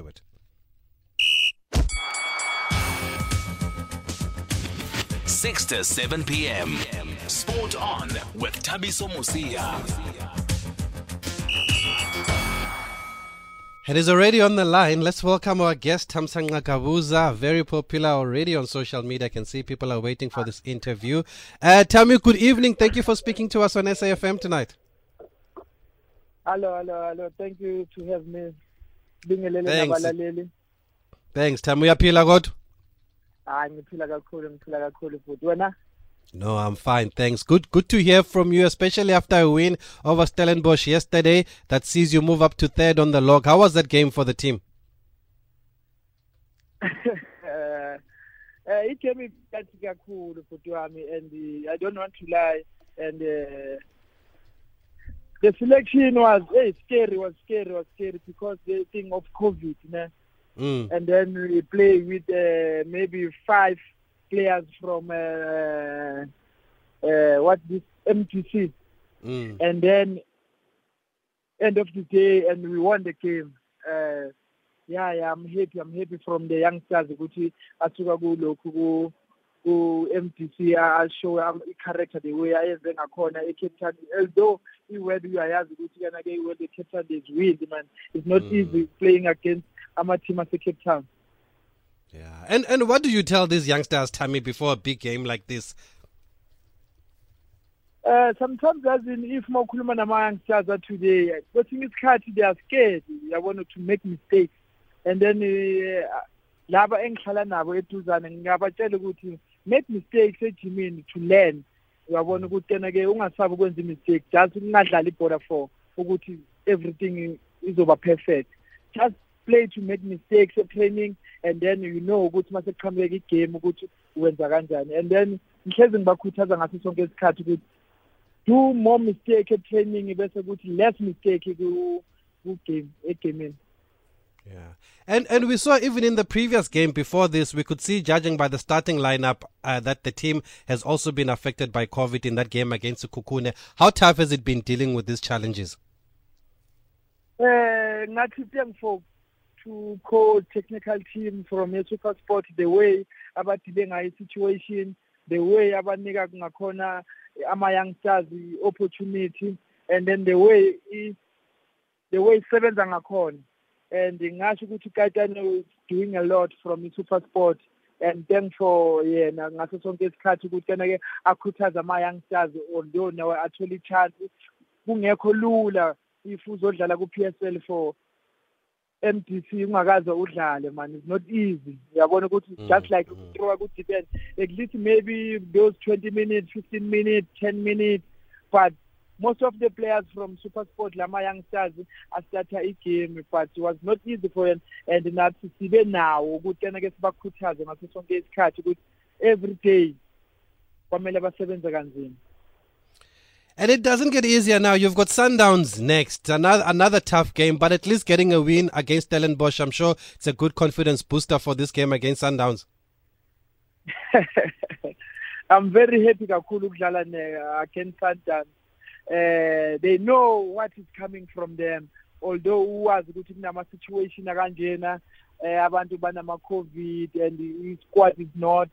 to it. Six to seven p.m. Sport on with Thabiso Mosia. It is already on the line. Let's welcome our guest, Thamsanqa Gabuza, very popular already on social media. I can see people are waiting for this interview. Uh, Tammy, good evening. Thank you for speaking to us on SAFM tonight. Hello, hello, hello. Thank you to have me. Bingelele Thanks. nabalaleli. Thanks, Tammy. Uyaphila kodwa? Hayi ngiphila kakhulu, ngiphila kakhulu futhi. Wena? No, I'm fine. Thanks. Good good to hear from you, especially after a win over Stellenbosch yesterday that sees you move up to third on the log. How was that game for the team? Eh eh igame ibathi kakhulu futhi wami and uh, I don't want to lie and uh, the selection was hey scary was scary was scary because the thing of covid ne? Mm. and then we play with uh, maybe five players from uh, uh, what this MDC Mm. and then end of the day and we won the game uh yeah yeah i'm happy i'm happy from the youngsters ukuthi asuka kulokhu ku ku MDC ashow i-character the way ayenze ngakhona eCape Town although iword uyayazi ukuthi kana ke iword eCape Town is wind man it's not Mm. easy playing against ama team ase-Cape Town Yeah. And and what do you tell these youngsters, Tammy, before a big game like this? Uh, sometimes as in if mawukhuluma nama-youngsters today kwesinye isikhathi they are scared yabona to make mistakes and then uh, laba engihlala nabo eduzane ngingabatshela ukuthi make mistakes ejimini to learn. Uyabona ukuthi tena-ke ungasabi ukwenza i-mistake just ungadlali ibhola for ukuthi everything izoba perfect. Just play to make mistakes e-training and then you know ukuthi mase kuqhamukeka igame ukuthi wenza kanjani. And then ngihlezi ngibakhuthaza ngaso sonke isikhathi ukuthi do more mistake e-training bese kuthi less mistake ku game egameni Yeah. And and we saw even in the previous game before this, we could see, judging by the starting lineup, uh, that the team has also been affected by COVID in that game against Kukune. How tough has it been dealing with these challenges? eh ngathi thankful to co technical team from Super Sport the way abadile ngayo situation the way abanika ngakhona ama youngsters opportunity and then the way the way isebenza ngakhona and ngasho ukuthi Kaitane is doing a lot from Super Sport and thank for yena ngaso sonke isikhathi ukuthi kana ke akhuthaza ama youngsters although nawe athola i-chance. Kungekho lula if uzodlala ku-PSL for MDC ungakaze udlale man. It's not easy. Uyabona ukuthi it's just Mm, like mm. throw ku depend at least maybe those 20 minutes 15 minutes 10 minutes but most of the players from super sport lama youngsters astarta igame but it was not easy for them and nathi sibe nawo ukuthi ke sibakhuthaze ngaso sonke isikhathi ukuthi every day kwamele basebenze kanzima And it doesn't get easier now. You've got Sundowns next, another another tough game, but at least getting a win against Stellenbosch, I'm sure it's a good confidence booster for this game against Sundowns. I'm very happy kakhulu ukudlala ne uh, against Sundowns. Eh they know what is coming from them although uwazi ukuthi kunama situation akanjena eh abantu banama covid and i squad is not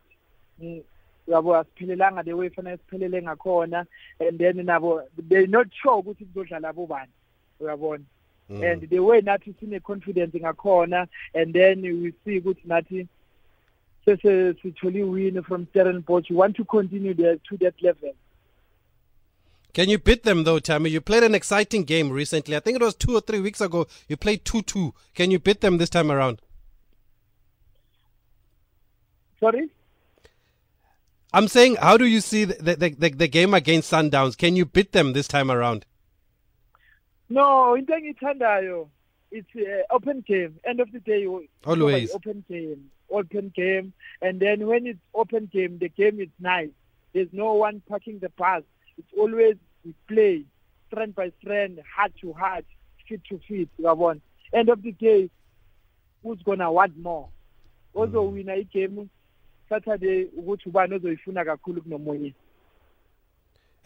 mm, yabo asiphelelanga the way fanele siphelele ngakhona and then nabo they were not sure ukuthi kuzodlala bobani uyabona? Mm. and the way nathi sine confidence ngakhona and then we see ukuthi nathi sese sithole win from Stellenbosch. We want to continue there to that level Can you beat them though, Tammy? You played an exciting game recently. I think it was two or three weeks ago. You played 2 2. Can you beat them this time around? sorry I'm saying, how do you see the, the, the, the game against Sundowns? Can you beat them this time around? no into engiyithandayo it's uh, open game end of the day Always. open game open game and then when it's open game the game is nice there's no one parking the bus it's always we play strength by strength heart to heart feet to feet uyabona end of the day who's gonna want more ozowina mm. igame saturday ukuthi ubani ozoyifuna kakhulu kunomunye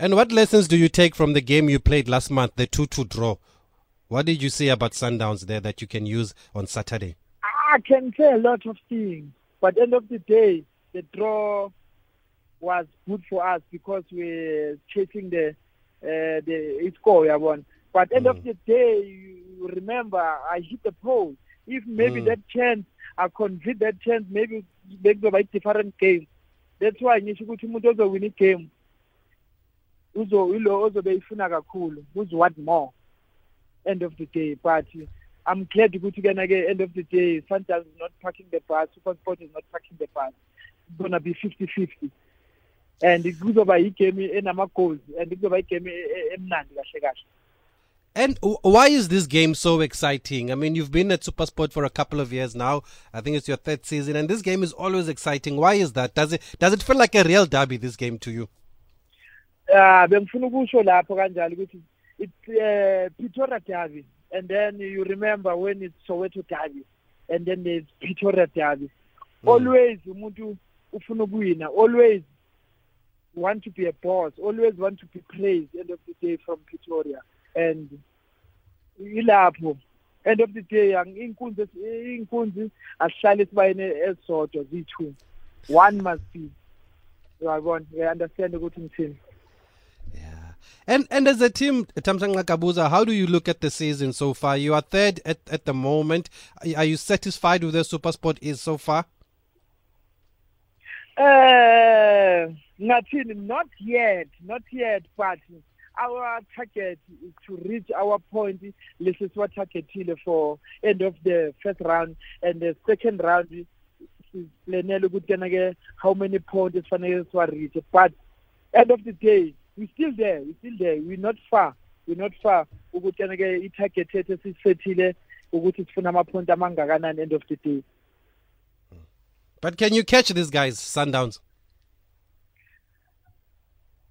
And what lessons do you take from the game you played last month, the 2 2 draw? What did you say about Sundowns there that you can use on Saturday? I can say a lot of things, but end of the day, the draw was good for us because we're chasing the uh, the score, yabona. But end Mm. of the day, you remember I hit the post. If maybe Mm. that chance, I convert that chance, maybe bekuzoba a different game. That's why ngisho ukuthi umuntu ozowina igame uzo ilo ozobe ifuna kakhulu who's what more end of the day but I'm glad ukuthi kena ke end of the day Sundowns is not parking the bus SuperSport is not parking the bus it's going to be 50-50 and kuzoba igame enama goals and kuzoba igame e- e- emnandi kahle kahle And why is this game so exciting? I mean, you've been at Supersport for a couple of years now. I think it's your third season, and this game is always exciting. Why is that? Does it does it feel like a real derby? This game to you? ah bengifuna ukusho lapho kanjalo ukuthi it's uh, Pretoria Derby and then you remember when it's Soweto Derby and then there's Pretoria Derby always umuntu ufuna always want to be a boss always want to be praised end of the day from Pretoria and ilapho end of the day inkunzi inkunzi asihlale sibayene esodwa ziyi-two one must be uyabona uyaunderstand ukuthi ngithini Yeah. And and as a team, Thamsanqa Gabuza, how do you look at the season so far? You are third at, at the moment. Are are you satisfied with where Supersport is so far? Eh, ngathini? Not yet, not yet, but our target is to reach our point. This is what targetile for end of the first round and the second round. Siplanele ukuthi kena ke how many points esifanele siwareach but end of the day we still there we still there we're not far we're not far ukuthi kena ke i-target yethu esisethile ukuthi sifuna ama-point amangakanani end of the day. But can you catch these guys, Sundowns?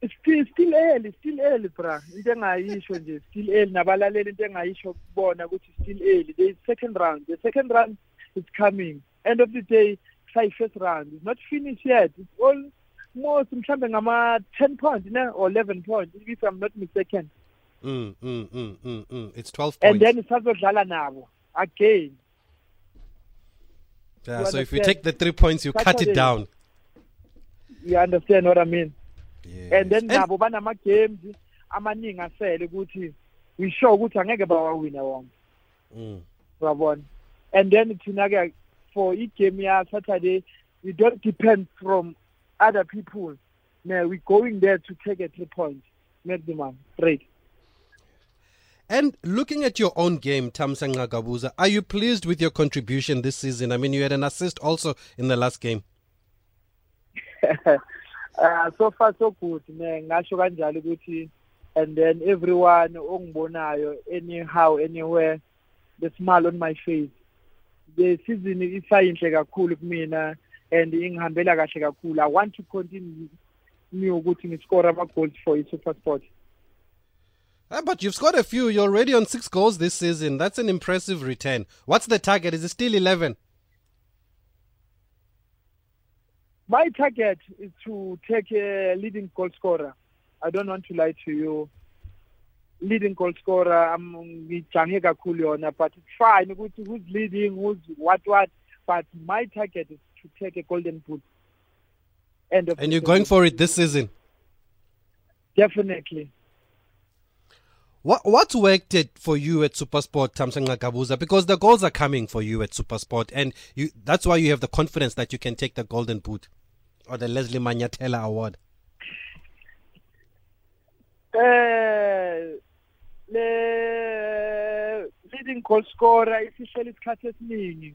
It's still still early still early bra into engayisho nje still early. Nabalaleli into engayisho kubona ukuthi still early. Is second round the second round is coming. End of the day say first round. It's not finished yet. It's almost mhlambe ngama 10 points ne? Or 11 points if i'm not mistaken. Mm, mm, mm, mm, mm. It's 12 points. and then sazodlala nabo again yeah, you so if you take the three points, you cut it down. you understand what i mean? Yes. and then nabo banama games amaningi asele ukuthi we sure ukuthi angeke bawawina wonke Mm. uyabona? And then thina ke for igame ya Saturday we don't depend from other people. No we going there to take a three points. Maximum straight And looking at your own game, Thamsanqa Gabuza, are you pleased with your contribution this season? I mean, you had an assist also in the last game. uh, so far so good and then everyone ongibonayo anyhow anywhere the smile on my face the season is isayinhle kakhulu kumina and ingihambela kahle kakhulu i want to continue ukuthi ngiscore ama goals for i-super sport Ah, but you've scored a few. You're already on six goals this season. That's an impressive return. What's the target? Is it still 11? My target is to take a leading goal scorer. I don't want to lie to you. Leading goal scorer, I'm ngijange kakhulu yona, but it's fine ukuthi who's leading, who's what what. But my target is to take a golden boot. End of And you're going for it this season. definitely. What what's worked it for you at Supersport, Thamsanqa Gabuza? Because the goals are coming for you at Supersport, and you that's why you have the confidence that you can take the Golden Boot or the Lesley Manyathela Award. Eh le leading goal scorer isihleli isikhathi esiningi.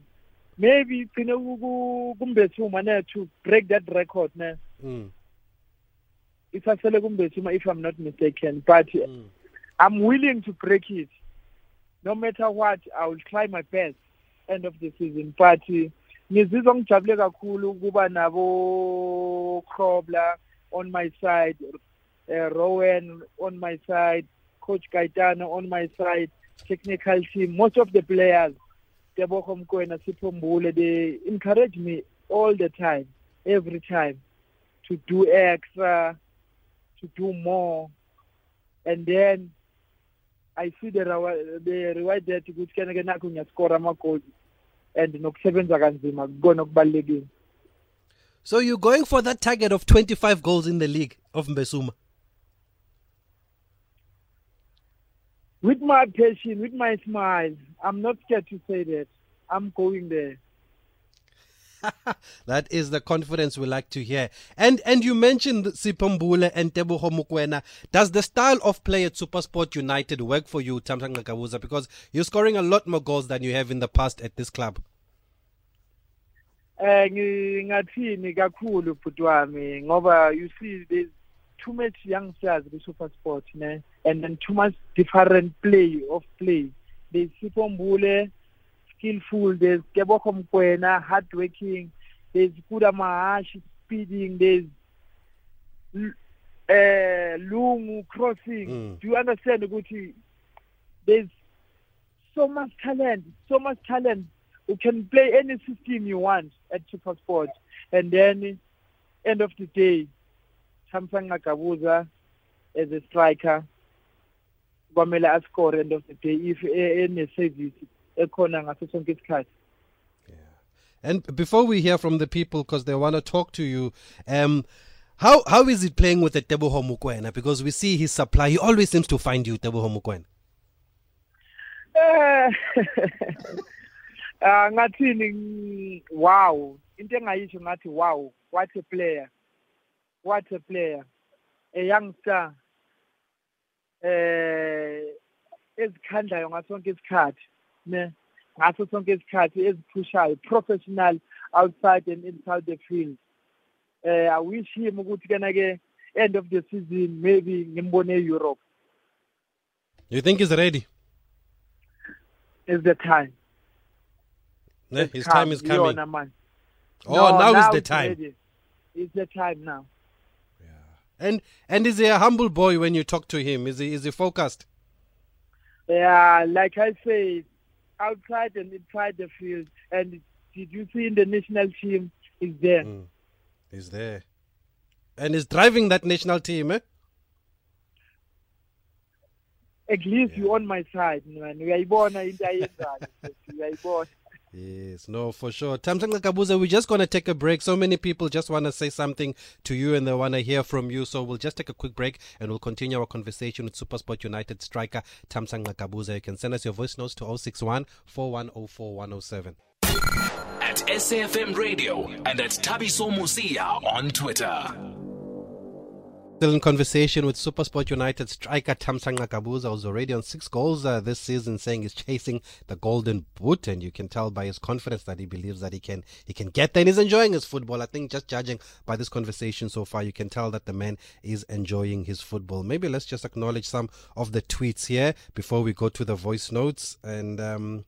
Maybe igcine ku- kuMbesuma ne to break that record ne. Mm, isasele kuMbesuma if I'm not mistaken but mm. I'm willing to break it. No matter what I will try my best. End of the season. But uh, ngizizwa kakhulu ukuba nabo Grobler on my side uh, Rowan on my side coach Kaitano on my side technical team most of the players Teboho Mokoena Sipho Mbule they encourage me all the time every time to do extra to do more. And then I see the rewa- the reward that ukuthi kena ke nakho ngiyascore ama goals and nokusebenza kanzima kukona okubalulekile. So you're going for that target of 25 goals in the league of Mbesuma. with my passion with my smile i'm not scared to say that. I'm going there that is the confidence we like to hear. And and you mentioned Sipho Mbule and Teboho Mokoena. Does the style of play at Supersport United work for you, Thamsanqa? Because you're scoring a lot more goals than you have in the past at this club. eh ngoba you see there's too much youngsters ku super sport ne and then too much different play of play there's Sipho Mbule skillful there's Teboho Mokoena hardworking there's Kuda Mahachi speeding there's uh Lungu crossing. Mm. do you understand ukuthi there's so much talent so much talent. You can play any system you want at SuperSport. And then end of the day Samsung Ngakabuza as a striker kwamele ascore end of the day. If ene service ekhona ngaso sonke isikhathi. And before we hear from the people, because they want to talk to you, um, how how is it playing with the Teboho Mokoena? Because we see his supply. He always seems to find you, Teboho Mokoena. Eh ah ngathini? Wow. Into engayisho ngathi wow what a player. What a player. A youngster eh ezikhandlayo ngasonke isikhathi ne ngaso sonke isikhathi eziphushayo professional outside and inside the field eh i wish him ukuthi kana ke end of the season maybe ngimbone Europe. You think he's ready? is the time His come. time is coming. Oh, No, now is the time. ready. It's the time now. And and is he a humble boy when you talk to him? Is he is he focused? Yeah, like I said, outside and inside the field. And did you see in the national team? Is there? Mm. He's there. And is driving that national team, eh? At least you're on my side, man. Uyayibona into ayenzayo. Uyayibona. Yes, no, for sure. Thamsanqa Gabuza, we're just going to take a break. So many people just want to say something to you and they want to hear from you. So we'll just take a quick break and we'll continue our conversation with Supersport United striker Thamsanqa Gabuza. You can send us your voice notes to 061 4104 107. At SAFM Radio and at Thabiso Mosia on Twitter. Still in conversation with Supersport United striker Thamsanqa Gabuza, who's already on six goals uh, this season, saying he's chasing the golden boot, and you can tell by his confidence that he believes that he can he can get there, and he's enjoying his football. I think just judging by this conversation so far, you can tell that the man is enjoying his football. Maybe let's just acknowledge some of the tweets here before we go to the voice notes and. Um,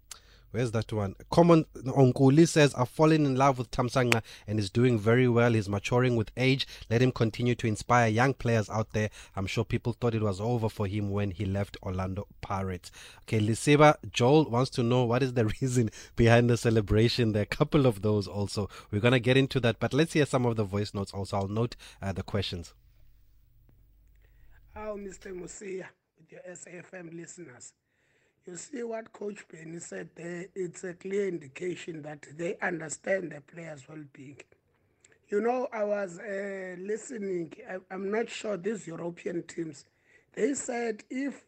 Where's that one? Common Onkuli says, I've fallen in love with Thamsanqa and is doing very well. He's maturing with age. Let him continue to inspire young players out there. I'm sure people thought it was over for him when he left Orlando Pirates. Okay, Lisiba Joel wants to know what is the reason behind the celebration. There are a couple of those also. We're going to get into that, but let's hear some of the voice notes also. I'll note uh, the questions. How, Mr. Mosia, with your SAFM listeners, you see what Coach Benny said there, it's a clear indication that they understand the players' well being. You know, I was uh, listening, I, I'm not sure these European teams, they said if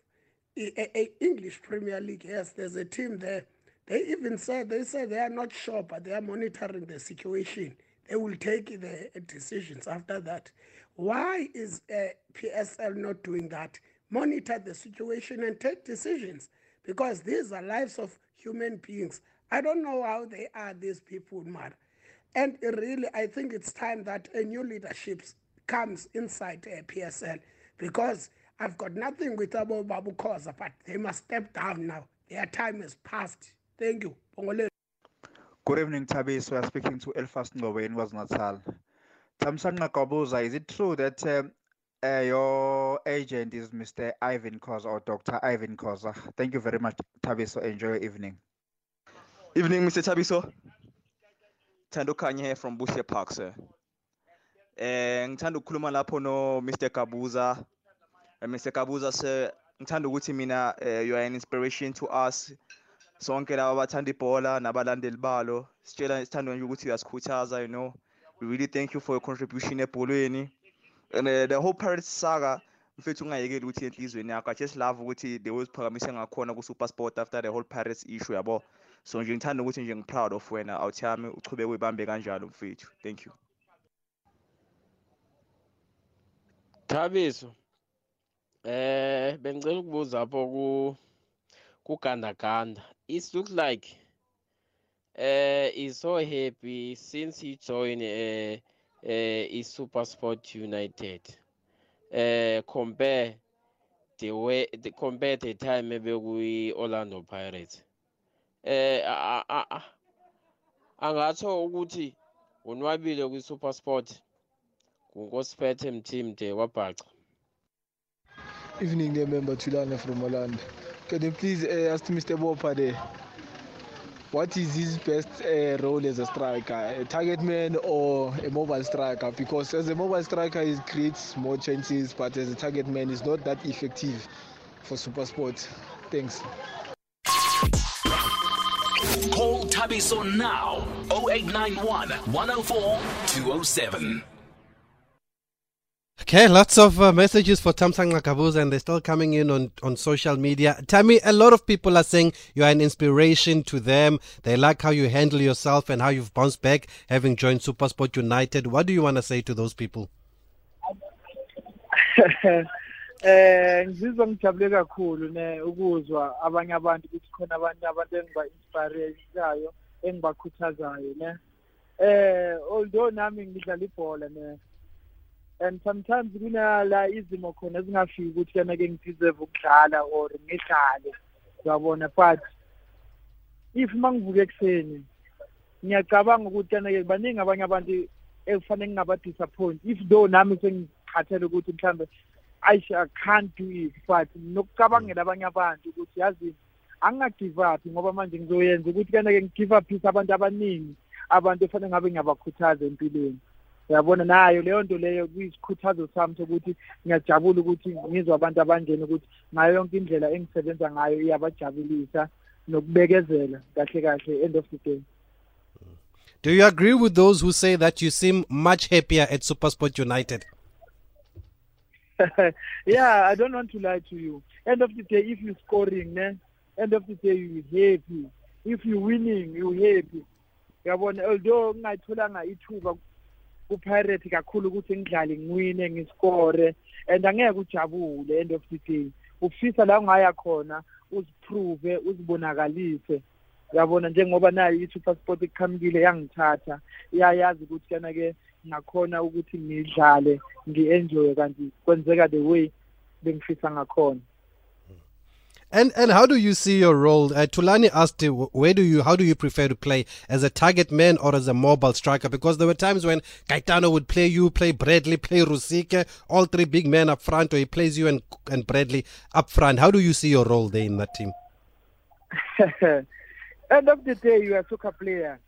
a, a English Premier League, yes, there's a team there. They even said they said they are not sure, but they are monitoring the situation. They will take the decisions after that. Why is uh, PSL not doing that? Monitor the situation and take decisions because these are lives of human beings. I don't know how they are, these people, man. And really, I think it's time that a new leadership comes inside uh, PSL because I've got nothing with Abu Babu Koza, but they must step down now. Their time is past. Thank you. Good evening, Tabis. We are speaking to Elfast Ngowe in KwaZulu-Natal. Thamsanqa Gabuza, is it true that um, uh, your agent is Mr. Ivan Koza or Dr. Ivan Koza? Thank you very much, Tabiso. Enjoy your evening. Evening, Mr. Tabiso. Thando Khanye here from Busia Park, sir. Eh ngithanda ukukhuluma lapho no Mr. Gabuza. Eh, Mr. Gabuza sir, ngithanda ukuthi mina you are an inspiration to us sonke laba abathanda ibhola nabalandeli balo sitshela sithanda nje ukuthi uyasikhuthaza you know we really thank you for your contribution ebholweni and the whole pirates saga mfethu ungayekeli ukuthi enhlizweni yakho i just love ukuthi the way uziphakamise ngakhona ku-super sport after the whole pirates issue yabo? So nje ngithanda ukuthi nje ngi-proud of wena out yami uchubeke uyibambe kanjalo mfethu. Thank you. Thabiso eh bengicela ukubuza apho ku kugandaganda. It looks like uh he's so happy since he joined uh, uh is super sport united uh compare the way the compare the time maybe we orlando pirates eh a- a- a- angatsho ukuthi unwabile kwi-super sport ngunkosiphethe mthimde wabhaca Evening there, member Tulane from Orlando. Can you please uh, ask Mr. Bopa there, what is his best uh, role as a striker, a target man or a mobile striker? Because as a mobile striker, he creates more chances, but as a target man, he's not that effective for super sport. Thanks. Call Tabiso now 0891 104 207. Okay, lots of uh, messages for Thamsanqa Gabuza, and they're still coming in on, on social media. Tammy, a lot of people are saying you are an inspiration to them. They like how you handle yourself and how you've bounced back having joined Supersport United. What do you want to say to those people? eh ngizizwa ngijabule kakhulu ne ukuzwa abanye abantu ukuthi khona abanye abantu engiba inspireayo engibakhuthazayo ne eh although nami ngidlala ibhola ne and sometimes kunala izimo khona ezingafiki ukuthi yana ke ngideserve ukudlala or ngidlale. Uyabona? But if mangivuka ekseni ngiyacabanga ukuthi yana ke baningi abanye abantu ekufanele ngingaba disappoint if though nami sengikhathele ukuthi mhlambe I, I can't do it but nokucabangela abanye abantu ukuthi yazi angingagive up ngoba manje ngizoyenza ukuthi kana ke ngigive up abantu abaningi abantu efanele ngabe ngiyabakhuthaza empilweni. Uyabona nayo leyo nto leyo kuyisikhuthazo sami sokuthi ngiyajabula ukuthi ngizwe abantu abanjeni ukuthi ngayo yonke indlela engisebenza ngayo iyabajabulisa nokubekezela kahle kahle end of the day Do you agree with those who say that you seem much happier at Supersport United? yeah, I don't want to lie to you. End of the day, if you're scoring, ne, end of the day, you're happy. If you're winning, you're happy. Yabona, although ngayitholanga ithuba kupirate kakhulu ukuthi ngidlale ngiwine ngiscore and angeke ujabule end of the day. Ufisa la ungaya khona uziprove uzibonakalise. Yabona njengoba nayo i-Super Sport iqhamukile yangithatha iyayazi ukuthi kana ke ngakhona ukuthi ngidlale ngi-enjoy kanti kwenzeka the way bengifisa ngakhona And and how do you see your role? Uh, Tulani asked, where do you, how do you prefer to play as a target man or as a mobile striker? Because there were times when Kaitano would play you, play Bradley, play Rusike, all three big men up front, or he plays you and and Bradley up front. How do you see your role there in that team? end of the day you are a soccer player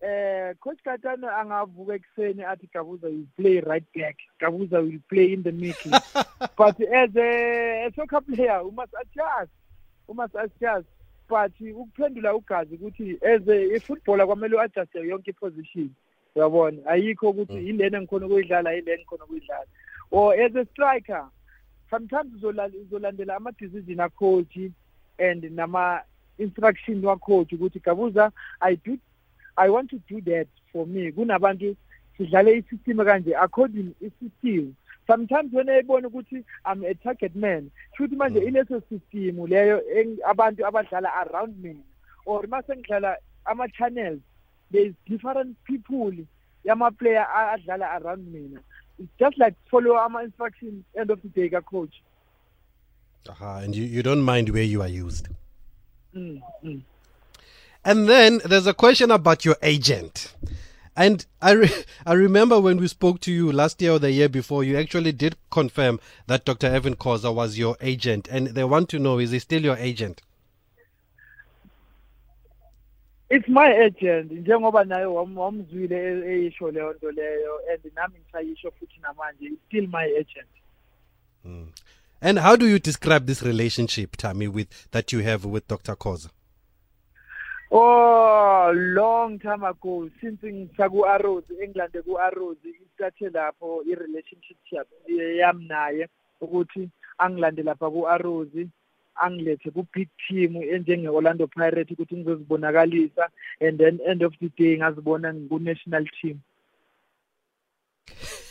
eh coach Katana angavuka ekseni athi Gabuza will play right back. Gabuza will play in the middle. But as a, a soccer player you must adjust. You must adjust. But ukuphendula ugazi ukuthi as a, a footballer kwamele uadjust yonke position uyabona? Ayikho ukuthi yilena ngikhona ukuyidlala yilena ngikhona ukuyidlala. Or as a striker sometimes uzolala- uzolandela ama decision a coach and nama instruction wa coach ukuthi Gabuza I do I want to do that for me. Kunabantu sidlale isystem kanje according isystem. Sometimes when ayibona ukuthi I'm a target man futhi manje ileso system leyo abantu abadlala around me or mase ngidlala ama channels there is different people yama player a- adlala around mina it's just like follow ama instructions end of the day ka coach Aha, and you, you don't mind where you are used. mm, mm. And then there's a question about your agent. And I, re- I remember when we spoke to you last year or the year before, you actually did confirm that Dr. Evan Koza was your agent. And they want to know, is he still your agent? it's my agent njengoba naye wam- wamzwile eyisho leyo nto leyo and nami ngisayisho futhi namanje it's still my agent hmm. And how do you describe this relationship, Tammy, with that you have with Dr. Koza? Oh long time ago since ngisaku Arrows England ku Arrows isithathe lapho i relationship yami naye ukuthi angilande lapha ku Arrows angilethe ku big team enjenge Orlando Pirates ukuthi ngizozibonakalisa and then end of the day ngazibona ngiku national team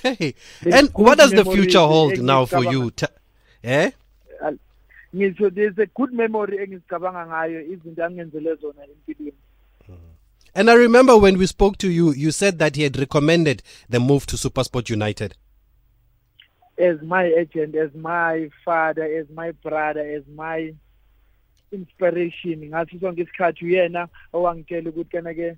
Hey, and what does the future hold now for you? Eh? Ngisho there's a good memory engizicabanga ngayo izinto angenzele zona empilweni And I remember when we spoke to you, you said that he had recommended the move to Supersport United. as my agent as my father as my brother as my inspiration ngathi sonke isikhathi uyena owangitshela ukuthi kana ke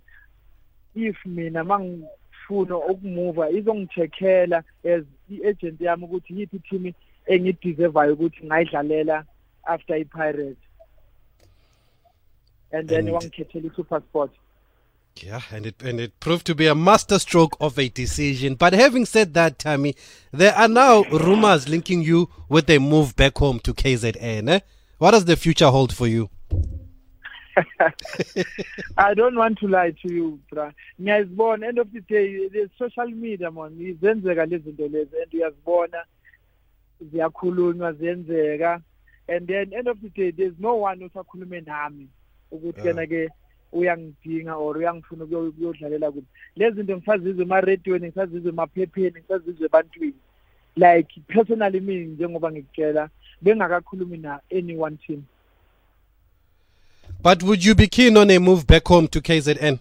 if mina mangifuna ukumuva izongicheckela as i-agent yami ukuthi yiphi team engideservayo ukuthi ngayidlalela after i-Pirates and then wangikhethela i-Supersport Yeah, and it and it proved to be a masterstroke of a decision. But having said that, Tammy, there are now rumors linking you with a move back home to KZN. Eh? What does the future hold for you? I don't want to lie to you, bra. Ngiyazibona end of the day the social media man izenzeka lezi zinto lezi and uyazibona ziyakhulunywa ziyenzeka and then end of the day there's no one osakhulume nami ukuthi Yeah. kena ke uyangidinga or uyangifuna ukuyo- ukuyodlalela kuphi lezi zinto ngisazizwe ema-radioweni ngisazizwe emaphepheni ngisazizwe ebantwini like personally mina njengoba ngikutshela bengakakhulumi na anyone team But would you be keen on a move back home to KZN?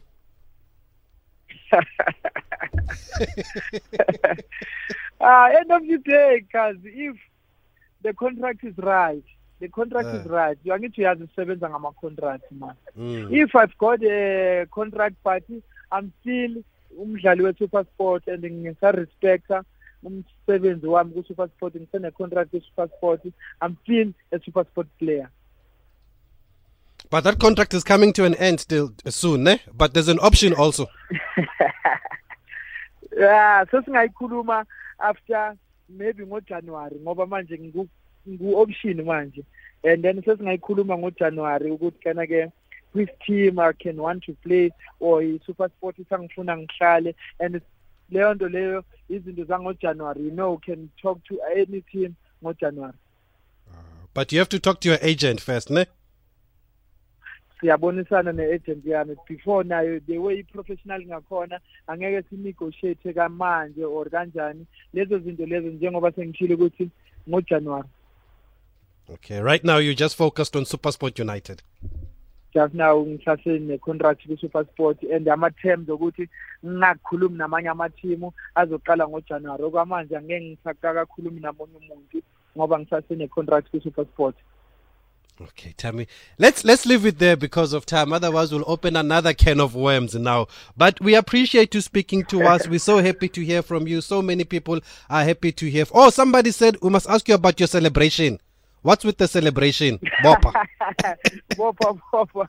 uh, end of the day cause if the contract is right the contract is Uh. right angithi uyazisebenza ngama-contract man Mm. if i've got a contract party i'm still umdlali we-supersport and ngisarespecta umsebenzi wami ku-supersport ngisene-contract ye-supersport i'm still a supersport player But that contract is coming to an end still soon, eh? But there's an option also. yeah so sesingayikhuluma after maybe ngojanuary ngoba manje ngiku- ngiku-option manje. And then sesingayikhuluma ngojanuary ukuthi kana ke which team i can want to play or i-super sport isangifuna ngihlale. And leyo nto leyo izinto zangojanuary you know you can talk to any team ngojanuary But you have to talk to your agent first, ne? siyabonisana ne-agent yami. Before nayo the way i-professional ngakhona angeke sinegotiate kamanje or kanjani. Lezo zinto lezo njengoba sengishile ukuthi ngojanuary Okay, right now you're just focused on Supersport United. just now ngisase ne-contract ku-supersport and ama-terms okuthi ngingakhulumi namanye amathimu azoqala ngojanuary okwamanje angeke ngisakakakhulumi namunye umuntu ngoba ngisase ne-contract ku-supersport Okay, Tammy. Let's let's leave it there because of time. Otherwise, we'll open another can of worms now. But we appreciate you speaking to us. We're so happy to hear from you. So many people are happy to hear. Oh, somebody said we must ask you about your celebration. What's with the celebration, Bopa? bopha bopha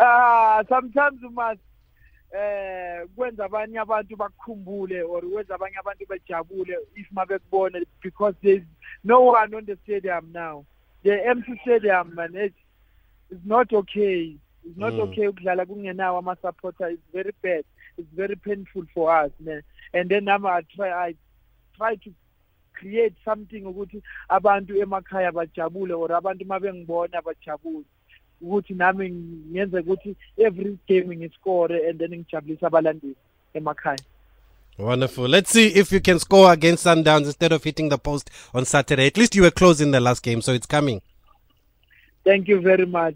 ah sometimes you must eh kwenza abanye abantu bakukhumbule or kwenza abanye abantu bejabule if mabekubona because there's no one on the stadium now. The empty stadium man it's, it's not okay. It's not Mm. okay ukudlala kungenawo ama supporter it's very bad. It's very painful for us man. And then nama I try I try to create something ukuthi abantu emakhaya bajabule or abantu mabengibona bajabule ukuthi nami ngenze ukuthi every game ngiscore and then ngijabulise abalandeli emakhaya Wonderful. Let's see if you can score against Sundowns instead of hitting the post on Saturday. At least you were close in the last game, so it's coming. thank you very much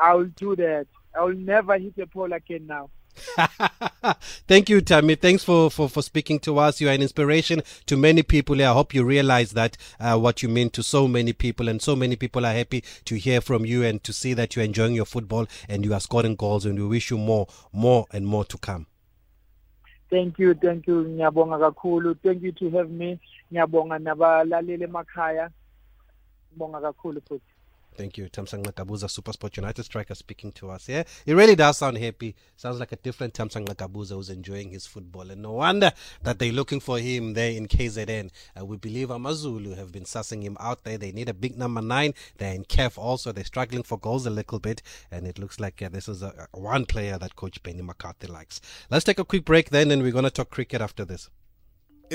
i will do that i will never hit a pole again now Thank you, Tammy. Thanks for, for, for speaking to us. You are an inspiration to many people. I hope you realize that uh, what you mean to so many people, and so many people are happy to hear from you and to see that you're enjoying your football and you are scoring goals. And we wish you more, more, and more to come. thank you thank you ngiyabonga kakhulu thank you to have me ngiyabonga nabalaleli emakhaya ngibonga kakhulu futhi Thank you, Thamsanqa Gabuza, Supersport United striker, speaking to us. Yeah, he really does sound happy. Sounds like a different Thamsanqa Gabuza who's enjoying his football, and no wonder that they're looking for him there in KZN. Uh, we believe Amazulu have been sussing him out there. They need a big number nine. They're in KEF also. They're struggling for goals a little bit, and it looks like uh, this is a one player that Coach Benny McCarthy likes. Let's take a quick break then, and we're going to talk cricket after this.